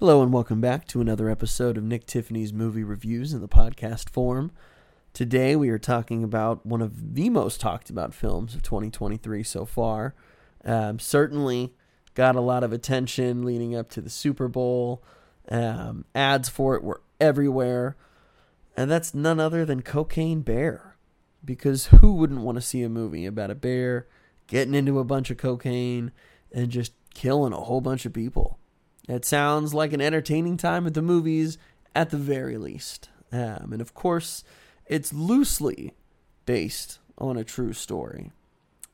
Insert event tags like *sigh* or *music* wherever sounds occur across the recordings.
Hello and welcome back to another episode of Nick Tiffany's movie reviews in the podcast form. Today we are talking about one of the most talked about films of 2023 so far. Um, certainly got a lot of attention leading up to the Super Bowl. Um, ads for it were everywhere. And that's none other than Cocaine Bear. Because who wouldn't want to see a movie about a bear getting into a bunch of cocaine and just killing a whole bunch of people? It sounds like an entertaining time at the movies at the very least. Um, and of course, it's loosely based on a true story.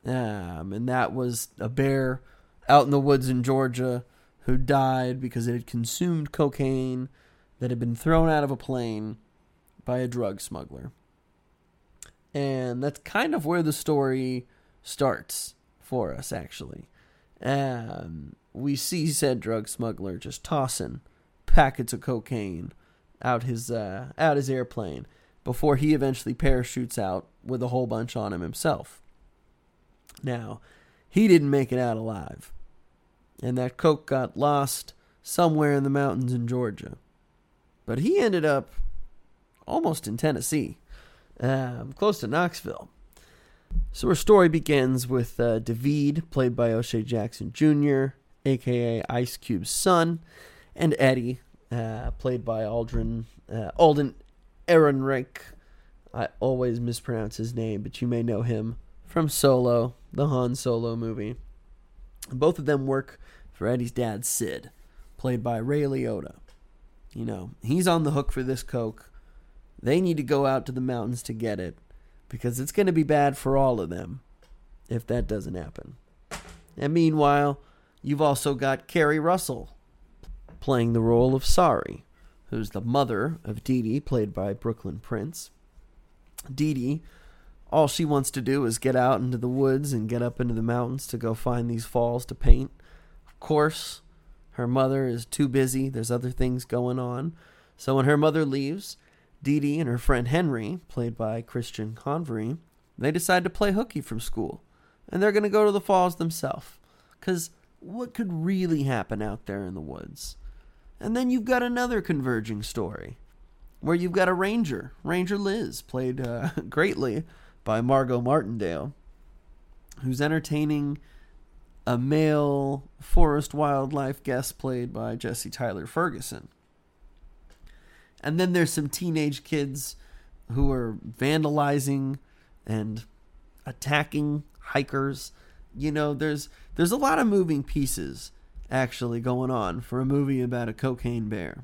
Um, and that was a bear out in the woods in Georgia who died because it had consumed cocaine that had been thrown out of a plane by a drug smuggler. And that's kind of where the story starts for us, actually. Um, we see said drug smuggler just tossing packets of cocaine out his uh, out his airplane before he eventually parachutes out with a whole bunch on him himself. Now, he didn't make it out alive, and that coke got lost somewhere in the mountains in Georgia. But he ended up almost in Tennessee, um, close to Knoxville. So our story begins with uh, David, played by O'Shea Jackson Jr., aka Ice Cube's son, and Eddie, uh, played by Aldrin uh, Alden Ehrenreich. I always mispronounce his name, but you may know him from Solo, the Han Solo movie. Both of them work for Eddie's dad, Sid, played by Ray Liotta. You know, he's on the hook for this coke. They need to go out to the mountains to get it because it's going to be bad for all of them if that doesn't happen. And meanwhile, you've also got Keri Russell playing the role of Sari, who's the mother of Dee Dee, played by Brooklyn Prince. Dee Dee, all she wants to do is get out into the woods and get up into the mountains to go find these falls to paint. Of course, her mother is too busy, there's other things going on. So when her mother leaves, Dee Dee and her friend Henry, played by Christian Convery, they decide to play hooky from school. And they're going to go to the falls themselves. Because what could really happen out there in the woods? And then you've got another converging story where you've got a ranger, Ranger Liz, played uh, *laughs* greatly by Margo Martindale, who's entertaining a male forest wildlife guest played by Jesse Tyler Ferguson. And then there's some teenage kids who are vandalizing and attacking hikers. You know, there's there's a lot of moving pieces actually going on for a movie about a cocaine bear.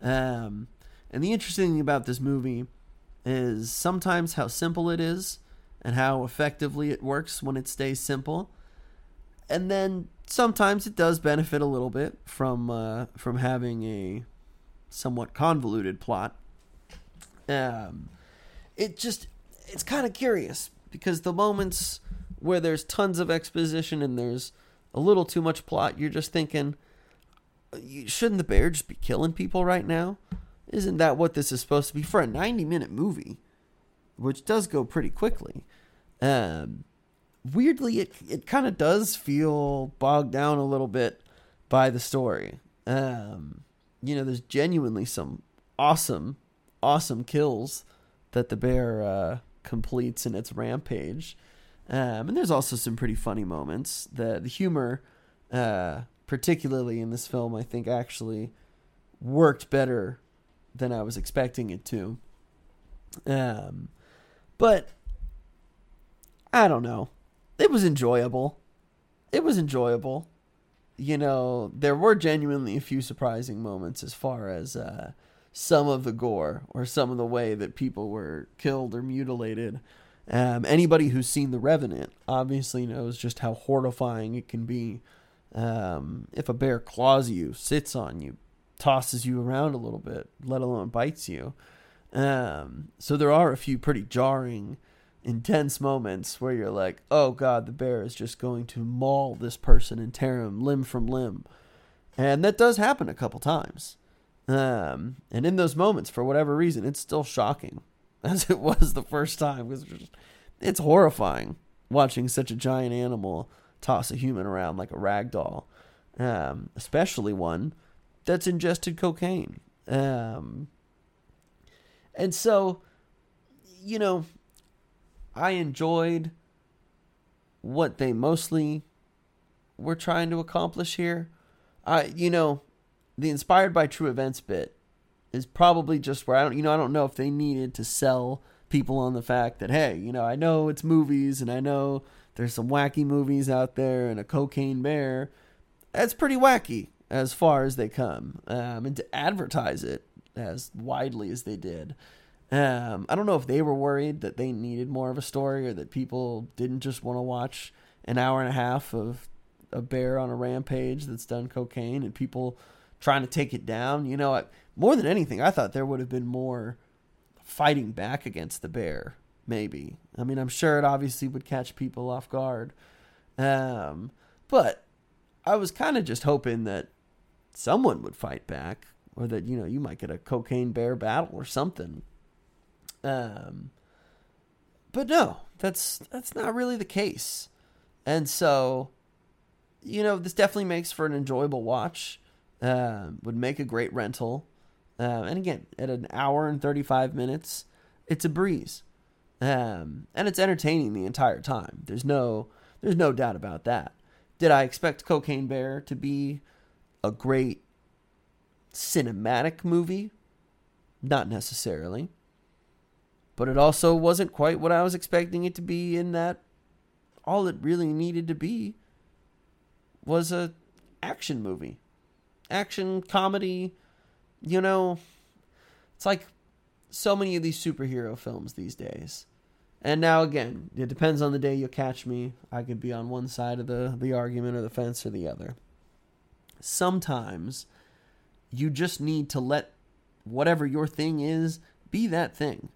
Um, and the interesting thing about this movie is sometimes how simple it is and how effectively it works when it stays simple. And then sometimes it does benefit a little bit from uh, from having a somewhat convoluted plot. Um, it just it's kind of curious because the moments where there's tons of exposition and there's a little too much plot, you're just thinking, shouldn't the bear just be killing people right now? Isn't that what this is supposed to be for a 90 minute movie, which does go pretty quickly? Um, weirdly, it it kind of does feel bogged down a little bit by the story. Um, you know, there's genuinely some awesome, awesome kills that the bear uh, completes in its rampage. Um, and there's also some pretty funny moments. The the humor, uh, particularly in this film, I think actually worked better than I was expecting it to. Um, but I don't know. It was enjoyable. It was enjoyable you know, there were genuinely a few surprising moments as far as uh, some of the gore or some of the way that people were killed or mutilated. Um, anybody who's seen The Revenant obviously knows just how horrifying it can be um, if a bear claws you, sits on you, tosses you around a little bit, let alone bites you. Um, so there are a few pretty jarring intense moments where you're like, oh God, the bear is just going to maul this person and tear him limb from limb. And that does happen a couple times. Um, and in those moments, for whatever reason, it's still shocking as it was the first time. Just, it's horrifying watching such a giant animal toss a human around like a rag doll, um, especially one that's ingested cocaine. Um, and so, you know, I enjoyed what they mostly were trying to accomplish here. I, you know, the inspired by true events bit is probably just where I don't, you know, I don't know if they needed to sell people on the fact that, hey, you know, I know it's movies and I know there's some wacky movies out there and a cocaine bear. That's pretty wacky as far as they come. Um, and to advertise it as widely as they did. Um, I don't know if they were worried that they needed more of a story or that people didn't just want to watch an hour and a half of a bear on a rampage that's done cocaine and people trying to take it down. You know, I, more than anything, I thought there would have been more fighting back against the bear. Maybe. I mean, I'm sure it obviously would catch people off guard. Um, but I was kind of just hoping that someone would fight back or that, you know, you might get a cocaine bear battle or something. Um, but no, that's that's not really the case. And so, you know, this definitely makes for an enjoyable watch. Uh, would make a great rental. Uh, and again, at an hour and 35 minutes, it's a breeze. Um, and it's entertaining the entire time. There's no there's no doubt about that. Did I expect Cocaine Bear to be a great cinematic movie? Not necessarily. But it also wasn't quite what I was expecting it to be in that all it really needed to be was a action movie. Action comedy, you know, it's like so many of these superhero films these days. And now again, it depends on the day you catch me. I could be on one side of the, the argument or the fence or the other. Sometimes you just need to let whatever your thing is be that thing.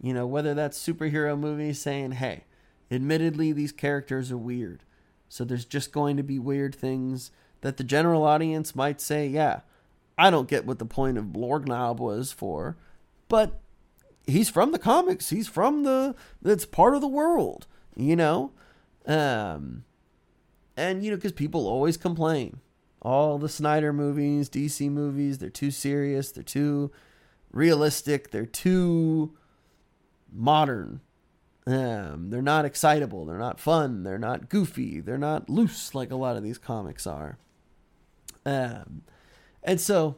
You know, whether that's superhero movies saying, hey, admittedly, these characters are weird. So there's just going to be weird things that the general audience might say, yeah, I don't get what the point of Blorgnob was for, but he's from the comics. He's from the, it's part of the world, you know? Um, and, you know, because people always complain. All the Snyder movies, DC movies, they're too serious, they're too realistic, they're too modern. Um, they're not excitable. They're not fun. They're not goofy. They're not loose like a lot of these comics are. Um, and so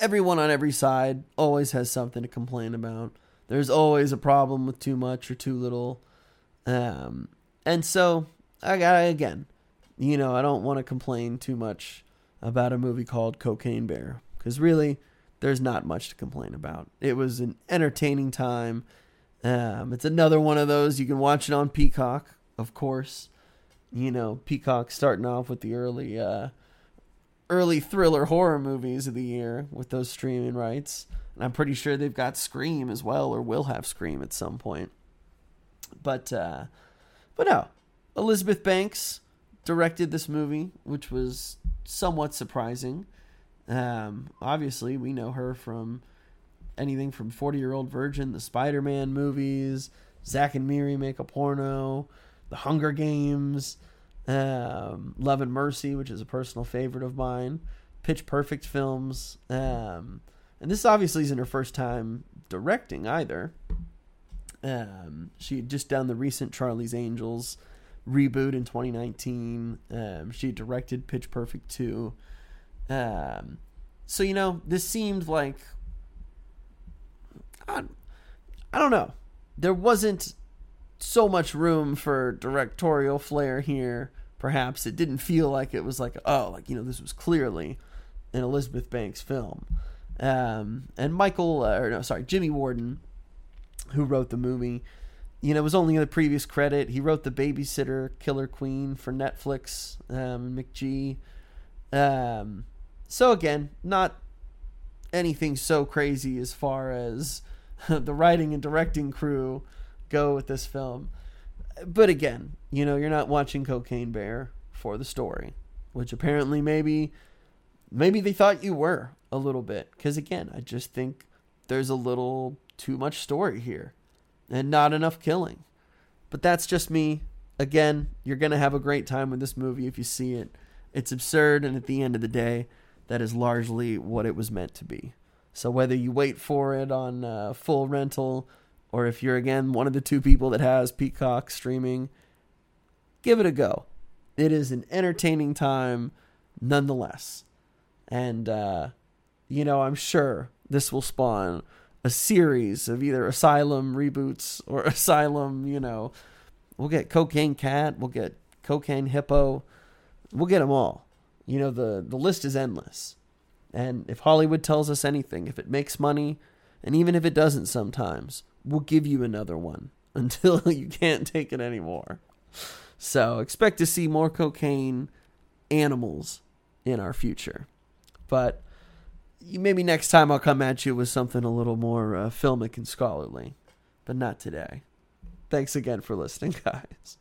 everyone on every side always has something to complain about. There's always a problem with too much or too little. Um, and so I got again, you know, I don't want to complain too much about a movie called Cocaine Bear because really, there's not much to complain about. It was an entertaining time. Um, it's another one of those you can watch it on Peacock, of course. You know, Peacock starting off with the early, uh, early thriller horror movies of the year with those streaming rights, and I'm pretty sure they've got Scream as well, or will have Scream at some point. But, uh, but no, Elizabeth Banks directed this movie, which was somewhat surprising. Um, obviously, we know her from anything from 40 Year Old Virgin, the Spider Man movies, Zack and Miri Make a Porno, The Hunger Games, um, Love and Mercy, which is a personal favorite of mine, Pitch Perfect films. Um, and this obviously isn't her first time directing either. Um, she had just done the recent Charlie's Angels reboot in 2019. Um, she directed Pitch Perfect 2. Um, so, you know, this seemed like I, I don't know. There wasn't so much room for directorial flair here. Perhaps it didn't feel like it was like oh, like you know, this was clearly an Elizabeth Banks film. Um, and Michael, uh, or no, sorry, Jimmy Warden, who wrote the movie, you know, was only in the previous credit. He wrote the Babysitter Killer Queen for Netflix, um, McG. Um, so again, not anything so crazy as far as *laughs* the writing and directing crew go with this film. But again, you know, you're not watching Cocaine Bear for the story, which apparently maybe maybe they thought you were a little bit cuz again, I just think there's a little too much story here and not enough killing. But that's just me. Again, you're going to have a great time with this movie if you see it. It's absurd and at the end of the day, that is largely what it was meant to be. So whether you wait for it on uh, full rental, or if you're again one of the two people that has Peacock streaming, give it a go. It is an entertaining time, nonetheless, and uh, you know I'm sure this will spawn a series of either Asylum reboots or *laughs* Asylum. You know, we'll get Cocaine Cat, we'll get Cocaine Hippo, we'll get them all. You know the the list is endless. And if Hollywood tells us anything, if it makes money, and even if it doesn't sometimes, we'll give you another one *laughs* until you can't take it anymore. So expect to see more cocaine animals in our future. But maybe next time I'll come at you with something a little more uh, filmic and scholarly, but not today. Thanks again for listening, *laughs* guys.